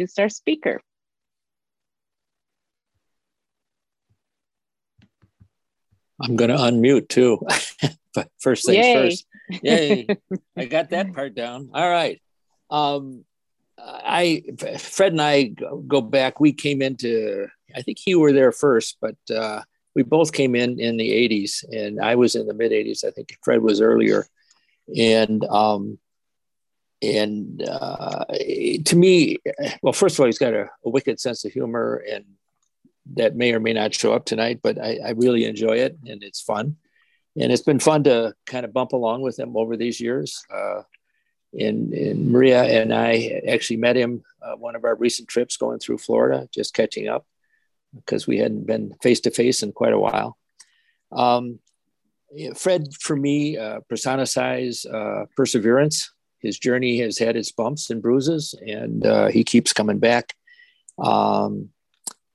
introduce our speaker. I'm going to unmute too. but first things Yay. first. Yay. I got that part down. All right. Um, I, Fred and I go back. We came into, I think you were there first, but uh, we both came in in the 80s and I was in the mid 80s. I think Fred was earlier. And, um, and uh, to me, well, first of all, he's got a, a wicked sense of humor and that may or may not show up tonight, but I, I, really enjoy it and it's fun. And it's been fun to kind of bump along with him over these years. Uh, and, and, Maria and I actually met him uh, one of our recent trips going through Florida, just catching up because we hadn't been face to face in quite a while. Um, Fred, for me, uh, personifies uh, perseverance. His journey has had its bumps and bruises, and uh, he keeps coming back. Um,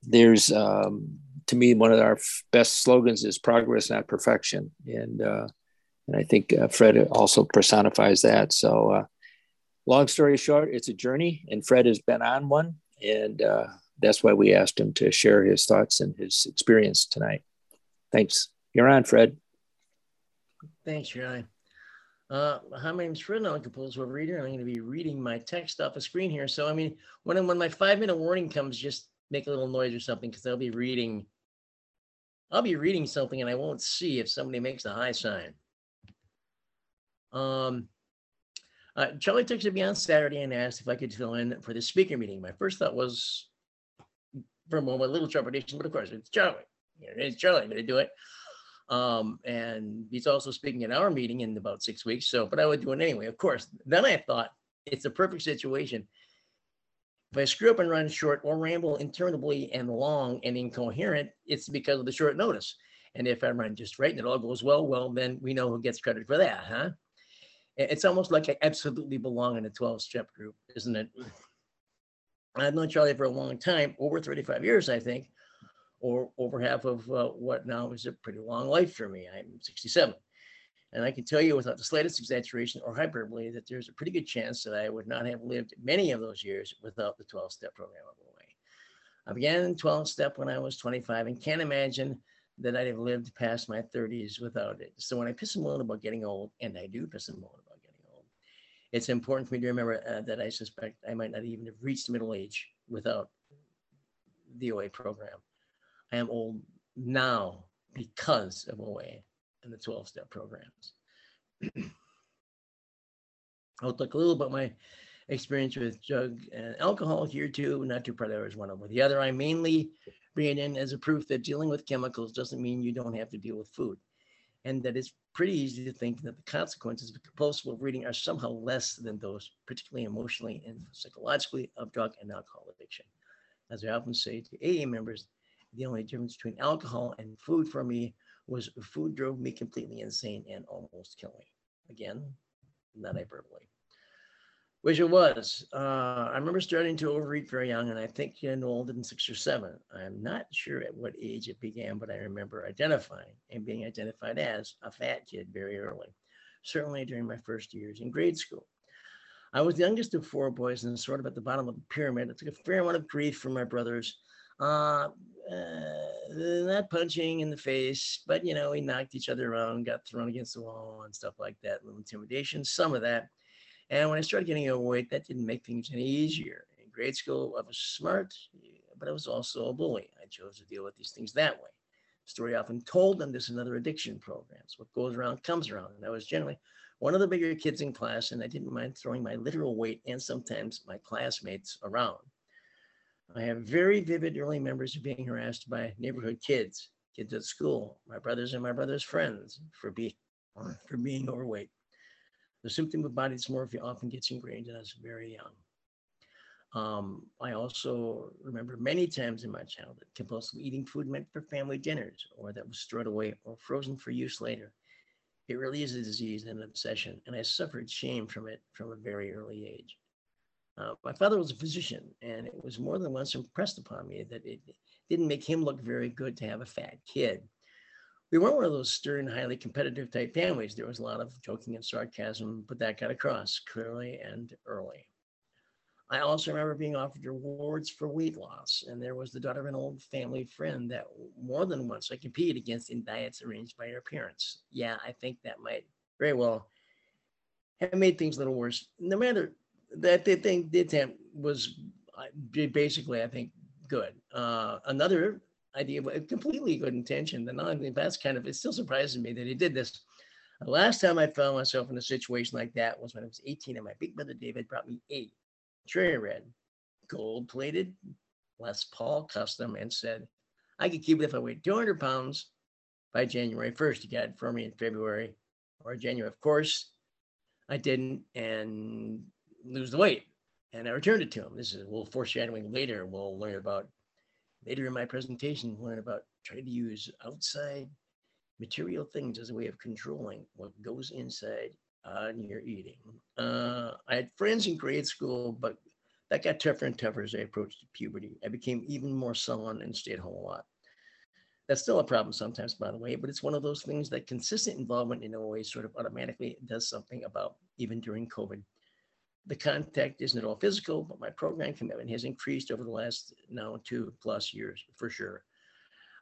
there's um, to me one of our best slogans is progress not perfection. And uh, and i think uh, fred also personifies that. So uh, long story short it's a journey and fred has been on one. And uh, that's why we asked him to share his thoughts and his experience tonight. Thanks. You're on fred. Thanks ryan uh, hi, my name's Fred. I'm a reader. And I'm going to be reading my text off a screen here. So, I mean, when when my five minute warning comes, just make a little noise or something because I'll be reading. I'll be reading something and I won't see if somebody makes the high sign. Um, uh, Charlie texted me on Saturday and asked if I could fill in for the speaker meeting. My first thought was, for a moment, a little trepidation, but of course it's Charlie. It's Charlie. I'm going to do it. Um, and he's also speaking at our meeting in about six weeks. So, but I would do it anyway, of course. Then I thought it's a perfect situation if I screw up and run short or ramble interminably and long and incoherent, it's because of the short notice. And if I run just right and it all goes well, well, then we know who gets credit for that, huh? It's almost like I absolutely belong in a 12 step group, isn't it? I've known Charlie for a long time, over 35 years, I think, or over half of uh, what now is a pretty long life for me. I'm 67. And I can tell you without the slightest exaggeration or hyperbole that there's a pretty good chance that I would not have lived many of those years without the 12 step program of the way. I began 12 step when I was 25 and can't imagine that I'd have lived past my 30s without it. So when I piss and moan about getting old, and I do piss and moan about getting old, it's important for me to remember uh, that I suspect I might not even have reached middle age without the OA program. I am old now because of OA and the 12 step programs. I'll talk a little about my experience with drug and alcohol here too, not to prioritize one over the other. I mainly bring it in as a proof that dealing with chemicals doesn't mean you don't have to deal with food. And that it's pretty easy to think that the consequences of compulsive reading are somehow less than those, particularly emotionally and psychologically, of drug and alcohol addiction. As I often say to AA members, the only difference between alcohol and food for me was food drove me completely insane and almost killed me. Again, not hyperbole. Which it was. Uh, I remember starting to overeat very young, and I think you know, older than six or seven. I'm not sure at what age it began, but I remember identifying and being identified as a fat kid very early, certainly during my first years in grade school. I was the youngest of four boys and sort of at the bottom of the pyramid. I took a fair amount of grief from my brothers. Uh, uh, not punching in the face, but you know, we knocked each other around, got thrown against the wall and stuff like that, little intimidation, some of that. And when I started getting overweight, that didn't make things any easier. In grade school, I was smart, but I was also a bully. I chose to deal with these things that way. Story often told, and there's another addiction programs. What goes around comes around. And I was generally one of the bigger kids in class, and I didn't mind throwing my literal weight and sometimes my classmates around. I have very vivid early memories of being harassed by neighborhood kids, kids at school, my brothers and my brother's friends for being for being overweight. The symptom of body dysmorphia often gets ingrained in us very young. Um, I also remember many times in my childhood compulsive eating food meant for family dinners or that was stored away or frozen for use later. It really is a disease and an obsession, and I suffered shame from it from a very early age. Uh, my father was a physician, and it was more than once impressed upon me that it didn't make him look very good to have a fat kid. We weren't one of those stern, highly competitive type families. There was a lot of joking and sarcasm, but that got across clearly and early. I also remember being offered rewards for weight loss, and there was the daughter of an old family friend that more than once I competed against in diets arranged by her parents. Yeah, I think that might very well have made things a little worse. No matter that the thing did attempt was basically, I think, good. Uh, another idea, completely good intention. The that's kind of it still surprises me that he did this. The last time I found myself in a situation like that was when I was 18 and my big brother David brought me eight Cherry Red, gold plated Les Paul custom, and said I could keep it if I weighed 200 pounds by January 1st. He got it for me in February or January. Of course, I didn't and lose the weight. And I returned it to him. This is a little foreshadowing later. We'll learn about later in my presentation, learn about trying to use outside material things as a way of controlling what goes inside on your eating. Uh, I had friends in grade school, but that got tougher and tougher as I approached puberty. I became even more sullen and stayed home a lot. That's still a problem sometimes, by the way, but it's one of those things that consistent involvement in OA sort of automatically does something about, even during COVID. The contact isn't at all physical, but my program commitment has increased over the last now two plus years for sure.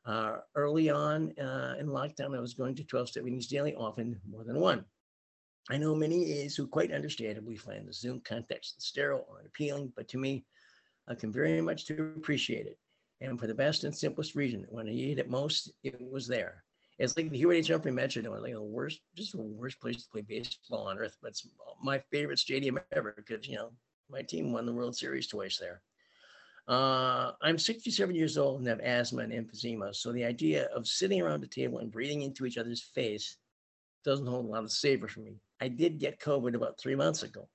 Uh, early on uh, in lockdown, I was going to 12 step meetings daily, often more than one. I know many is who quite understandably find the Zoom context sterile or unappealing, but to me, I can very much to appreciate it. And for the best and simplest reason, when I needed it most, it was there. It's like the Hubert Humphrey Metrodome, like the worst, just the worst place to play baseball on earth. But it's my favorite stadium ever because you know my team won the World Series twice there. Uh, I'm 67 years old and have asthma and emphysema, so the idea of sitting around a table and breathing into each other's face doesn't hold a lot of savor for me. I did get COVID about three months ago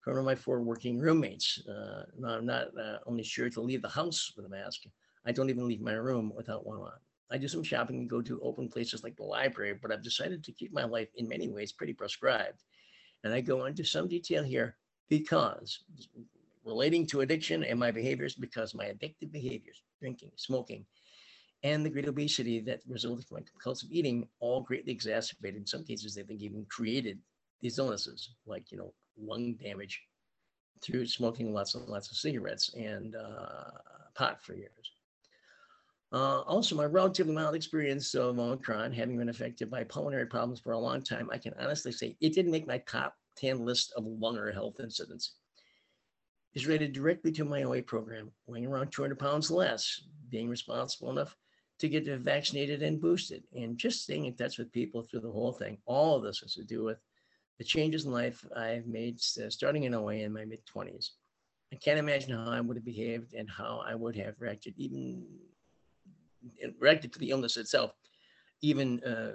from one of my four working roommates. Uh, I'm not uh, only sure to leave the house with a mask, I don't even leave my room without one on. I do some shopping and go to open places like the library, but I've decided to keep my life in many ways pretty prescribed. And I go into some detail here because relating to addiction and my behaviors, because my addictive behaviors, drinking, smoking, and the great obesity that resulted from my compulsive eating all greatly exacerbated. In some cases, they think even created these illnesses, like you know lung damage through smoking lots and lots of cigarettes and uh, pot for years. Uh, also, my relatively mild experience of Omicron, having been affected by pulmonary problems for a long time, I can honestly say it didn't make my top 10 list of lung health incidents. Is related directly to my OA program, weighing around 200 pounds less, being responsible enough to get vaccinated and boosted and just staying in touch with people through the whole thing. All of this has to do with the changes in life I've made starting in OA in my mid 20s. I can't imagine how I would have behaved and how I would have reacted, even reacted to the illness itself, even uh,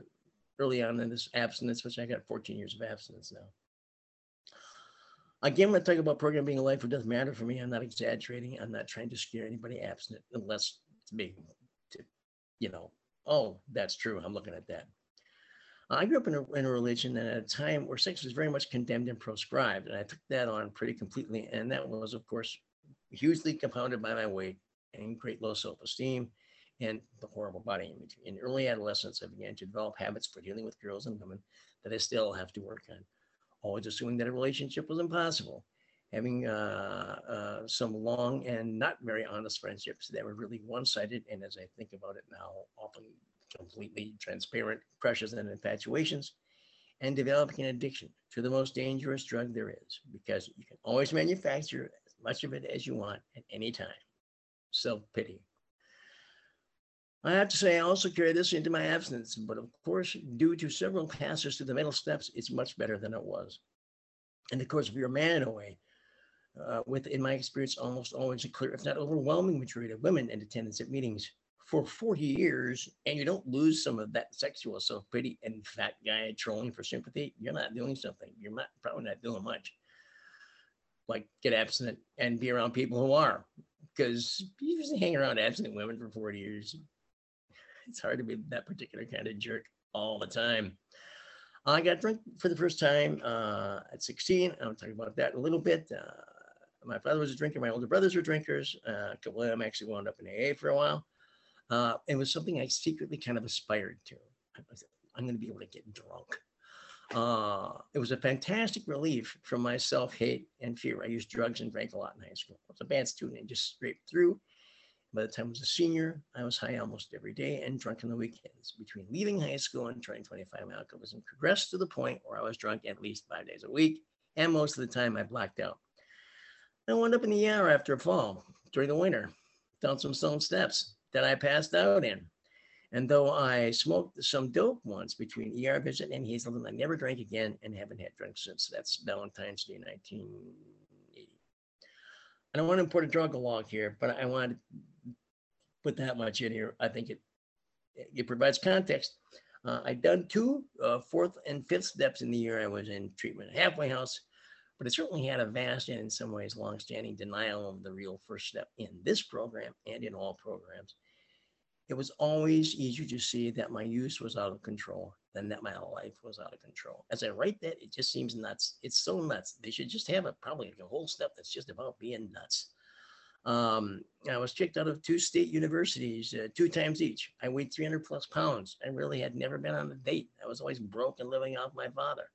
early on in this abstinence, which I got 14 years of abstinence now. Again, when I talk about program being a life it doesn't matter for me, I'm not exaggerating. I'm not trying to scare anybody abstinent unless it's me to, you know, oh, that's true. I'm looking at that. I grew up in a, in a religion and at a time where sex was very much condemned and proscribed. And I took that on pretty completely. And that was, of course, hugely compounded by my weight and great low self esteem and the horrible body image. In early adolescence, I began to develop habits for dealing with girls and women that I still have to work on, always assuming that a relationship was impossible having uh, uh, some long and not very honest friendships that were really one-sided, and as I think about it now, often completely transparent crushes and infatuations, and developing an addiction to the most dangerous drug there is, because you can always manufacture as much of it as you want at any time. Self-pity. I have to say, I also carry this into my abstinence, but of course, due to several passes through the mental steps, it's much better than it was. And of course, if you're a man in OA, uh, with, in my experience, almost always a clear, if not overwhelming majority of women in attendance at meetings for 40 years, and you don't lose some of that sexual self pity and fat guy trolling for sympathy, you're not doing something. You're not probably not doing much. Like get abstinent and be around people who are, because you just hang around abstinent women for 40 years. It's hard to be that particular kind of jerk all the time. I got drunk for the first time uh, at 16. I'll talk about that in a little bit. Uh, my father was a drinker. My older brothers were drinkers. Uh, a couple of them actually wound up in AA for a while. Uh, it was something I secretly kind of aspired to. I was, I'm going to be able to get drunk. Uh, it was a fantastic relief from my self hate and fear. I used drugs and drank a lot in high school. I was a bad student and just scraped through. By the time I was a senior, I was high almost every day and drunk on the weekends. Between leaving high school and turning 25, my alcoholism progressed to the point where I was drunk at least five days a week, and most of the time I blacked out. I wound up in the ER after a fall during the winter, down some stone steps that I passed out in. And though I smoked some dope once between ER visit and Hazelden, I never drank again and haven't had drink since. That's Valentine's Day, 1980. I don't want to import a drug along here, but I want to put that much in here. I think it it provides context. Uh, I'd done two uh, fourth and fifth steps in the year I was in treatment, halfway house, but it certainly had a vast and in some ways long-standing denial of the real first step in this program and in all programs it was always easier to see that my use was out of control than that my life was out of control. As I write that, it just seems nuts. It's so nuts. They should just have a probably a whole step that's just about being nuts. Um, I was kicked out of two state universities uh, two times each. I weighed 300 plus pounds. I really had never been on a date. I was always broke and living off my father.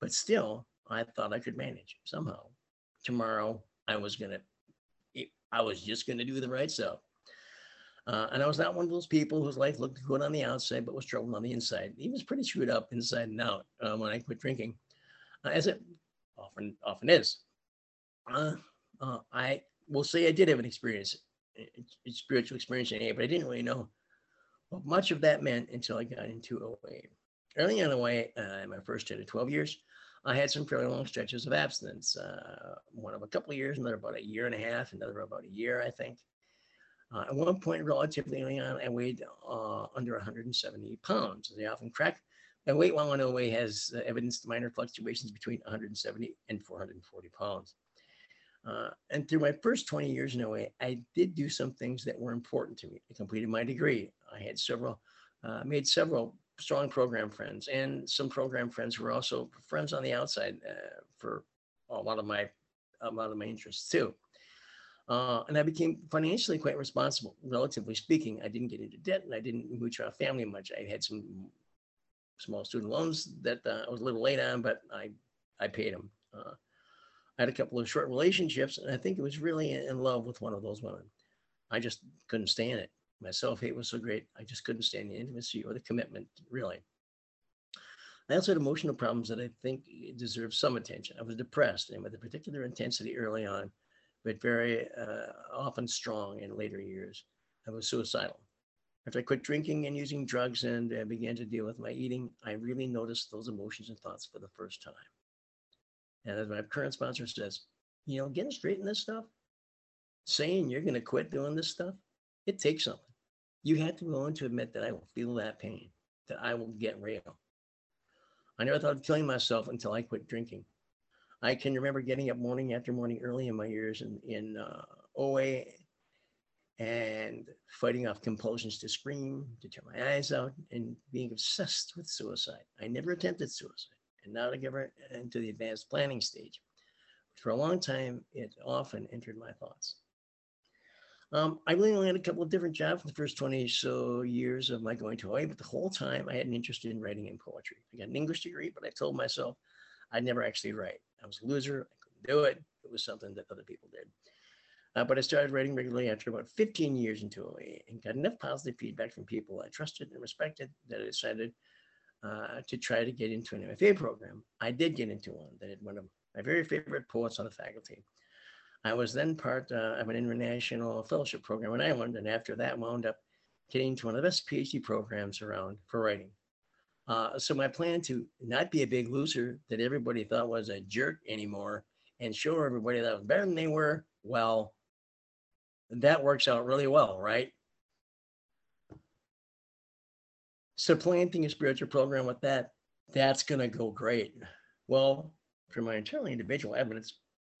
But still, I thought I could manage somehow. Tomorrow, I was going to, I was just going to do the right stuff. Uh, and I was not one of those people whose life looked good on the outside, but was troubled on the inside. He was pretty screwed up inside and out uh, when I quit drinking, uh, as it often often is. Uh, uh, I will say I did have an experience, a spiritual experience in AA, but I didn't really know what much of that meant until I got into OA. Early on OA, uh, in my first 10 to 12 years, I had some fairly long stretches of abstinence. one of a couple of years, another about a year and a half, another about a year, I think. Uh, at one point, relatively early on, I weighed uh, under 170 pounds. They often crack. My weight while on OA has uh, evidenced minor fluctuations between 170 and 440 pounds. Uh, and through my first 20 years in OA, I did do some things that were important to me. I completed my degree. I had several, uh, made several strong program friends, and some program friends were also friends on the outside uh, for a lot of my a lot of my interests too. Uh, and I became financially quite responsible, relatively speaking. I didn't get into debt and I didn't mooch off family much. I had some small student loans that uh, I was a little late on, but I, I paid them. I had a couple of short relationships, and I think it was really in love with one of those women. I just couldn't stand it. My self hate was so great. I just couldn't stand the intimacy or the commitment, really. I also had emotional problems that I think deserve some attention. I was depressed and with a particular intensity early on but very uh, often strong in later years. I was suicidal. After I quit drinking and using drugs and uh, began to deal with my eating, I really noticed those emotions and thoughts for the first time. And as my current sponsor says, you know, getting straight in this stuff, saying you're going to quit doing this stuff, it takes something. You have to be willing to admit that I will feel that pain, that I will get real. I never thought of killing myself until I quit drinking. I can remember getting up morning after morning early in my years in, in uh, OA and fighting off compulsions to scream, to tear my eyes out, and being obsessed with suicide. I never attempted suicide, and now to get into the advanced planning stage. For a long time, it often entered my thoughts. Um, I really only had a couple of different jobs for the first 20 or so years of my going to Hawaii, but the whole time I had an interest in writing and poetry. I got an English degree, but I told myself I'd never actually write. I was a loser. I couldn't do it. It was something that other people did. Uh, but I started writing regularly after about 15 years into OA and got enough positive feedback from people I trusted and respected that I decided uh, to try to get into an MFA program. I did get into one that had one of my very favorite poets on the faculty. I was then part uh, of an international fellowship program in Ireland, and after that, wound up getting into one of the best PhD programs around for writing. Uh, so my plan to not be a big loser that everybody thought was a jerk anymore and show everybody that I was better than they were, well, that works out really well, right? So planting a spiritual program with that, that's going to go great. Well, for my entirely individual evidence,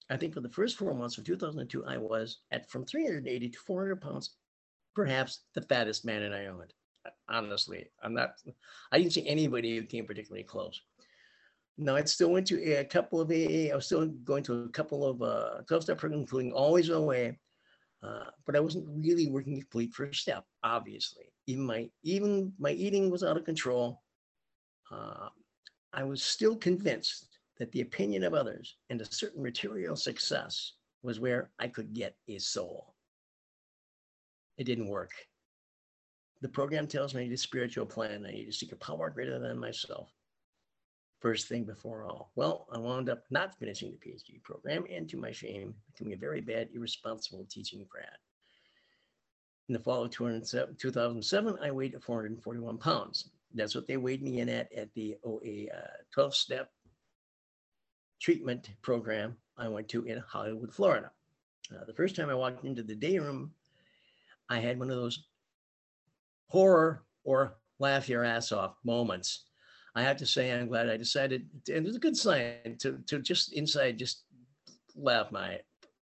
I think for the first four months of 2002, I was at from 380 to 400 pounds, perhaps the fattest man in Ireland honestly. I'm not, I didn't see anybody who came particularly close. No, I still went to a couple of AA. I was still going to a couple of uh, 12 step programs, including Always OA. Uh, but I wasn't really working complete first step, obviously. Even my even my eating was out of control. Uh, I was still convinced that the opinion of others and a certain material success was where I could get a soul. It didn't work. The program tells me I need a spiritual plan. I need to seek a power greater than myself. First thing before all. Well, I wound up not finishing the PhD program and to my shame, becoming a very bad, irresponsible teaching grad. In the fall of 2007, I weighed 441 pounds. That's what they weighed me in at at the OA 12 uh, step treatment program I went to in Hollywood, Florida. Uh, the first time I walked into the day room, I had one of those horror or laugh your ass off moments. I have to say, I'm glad I decided, and it's a good sign to, to just inside just laugh my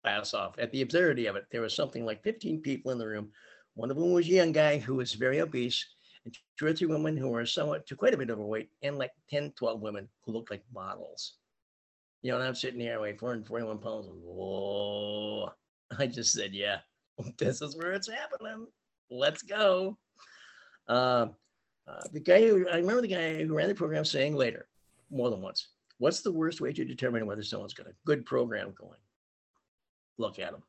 ass off at the absurdity of it. There was something like 15 people in the room. One of them was a young guy who was very obese, and two or three women who were somewhat to quite a bit overweight, and like 10, 12 women who looked like models. You know, and I'm sitting here, I weigh 441 pounds. Whoa. I just said, yeah, this is where it's happening. Let's go. Uh, uh, the guy who, I remember the guy who ran the program saying later, more than once, what's the worst way to determine whether someone's got a good program going? Look at them.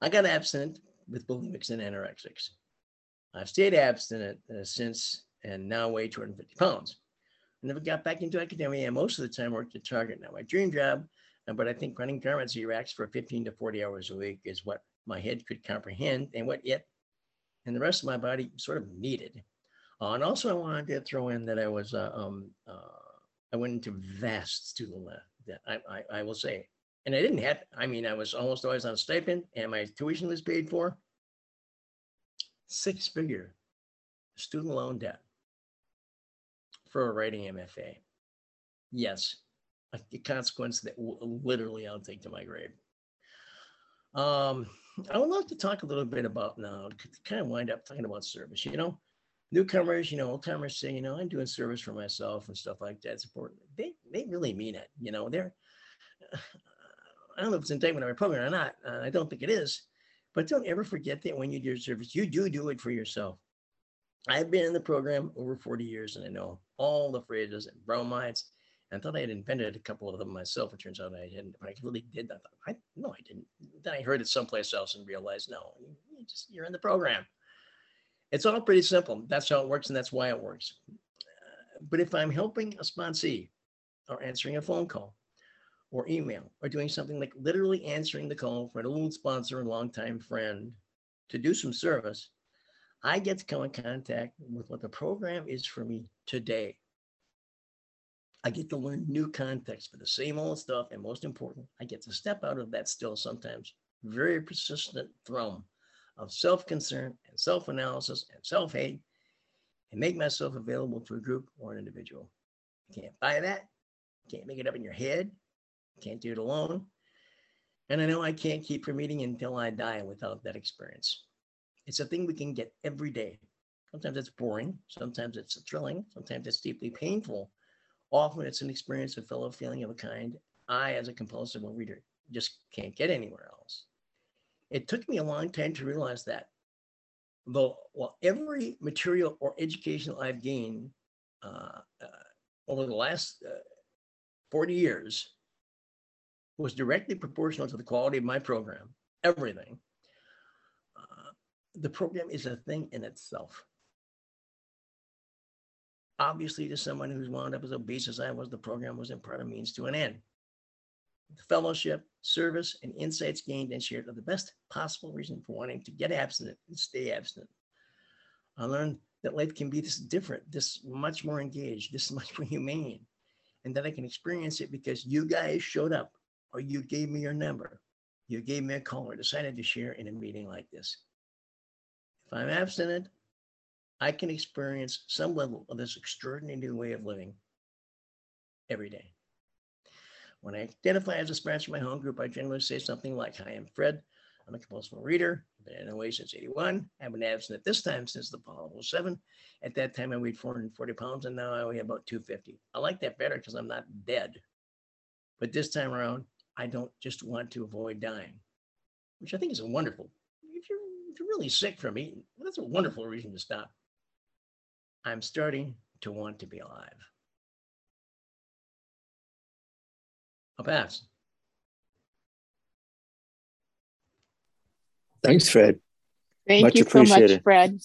I got abstinent with bulimics and anorexics. I've stayed abstinent uh, since and now weigh 250 pounds. I never got back into academia and most of the time worked at Target. Now, my dream job, uh, but I think running garments racks for 15 to 40 hours a week is what my head could comprehend and what it and the rest of my body sort of needed. Uh, and also, I wanted to throw in that I was, uh, um, uh, I went into vast student debt. I, I, I will say, and I didn't have. I mean, I was almost always on stipend, and my tuition was paid for. Six figure student loan debt for a writing MFA. Yes, a consequence that literally I'll take to my grave. Um, I would love to talk a little bit about now, kind of wind up talking about service. You know, newcomers, you know, old timers say, you know, I'm doing service for myself and stuff like that. It's important. They they really mean it. You know, they're. I don't know if it's indictment of my program or not. Uh, I don't think it is, but don't ever forget that when you do service, you do do it for yourself. I've been in the program over 40 years, and I know all the phrases and bromides I thought I had invented a couple of them myself. It turns out I hadn't, but I really did. I thought, I, no, I didn't. Then I heard it someplace else and realized, no, you just, you're in the program. It's all pretty simple. That's how it works, and that's why it works. Uh, but if I'm helping a sponsee or answering a phone call or email or doing something like literally answering the call for an old sponsor and longtime friend to do some service, I get to come in contact with what the program is for me today. I get to learn new context for the same old stuff. And most important, I get to step out of that still sometimes very persistent thrum of self concern and self analysis and self hate and make myself available to a group or an individual. You Can't buy that. You Can't make it up in your head. You Can't do it alone. And I know I can't keep from eating until I die without that experience. It's a thing we can get every day. Sometimes it's boring. Sometimes it's thrilling. Sometimes it's deeply painful. Often it's an experience of fellow feeling of a kind I, as a compulsive reader, just can't get anywhere else. It took me a long time to realize that. Though, well, every material or educational I've gained uh, uh, over the last uh, 40 years was directly proportional to the quality of my program, everything. Uh, the program is a thing in itself obviously to someone who's wound up as obese as I was, the program was in part a means to an end. The fellowship, service, and insights gained and shared are the best possible reason for wanting to get abstinent and stay abstinent. I learned that life can be this different, this much more engaged, this much more humane, and that I can experience it because you guys showed up or you gave me your number, you gave me a call or decided to share in a meeting like this. If I'm abstinent, I can experience some level of this extraordinary new way of living every day. When I identify as a sponsor of my home group, I generally say something like, Hi, I'm Fred. I'm a compulsive reader. I've been in OA since 81. I've been absent at this time since the fall of 07. At that time, I weighed 440 pounds, and now I weigh about 250. I like that better because I'm not dead. But this time around, I don't just want to avoid dying, which I think is a wonderful. If you're, if you're really sick from eating, that's a wonderful reason to stop. I'm starting to want to be alive. I'll pass. Thanks, Fred. Thank much you so much, Fred.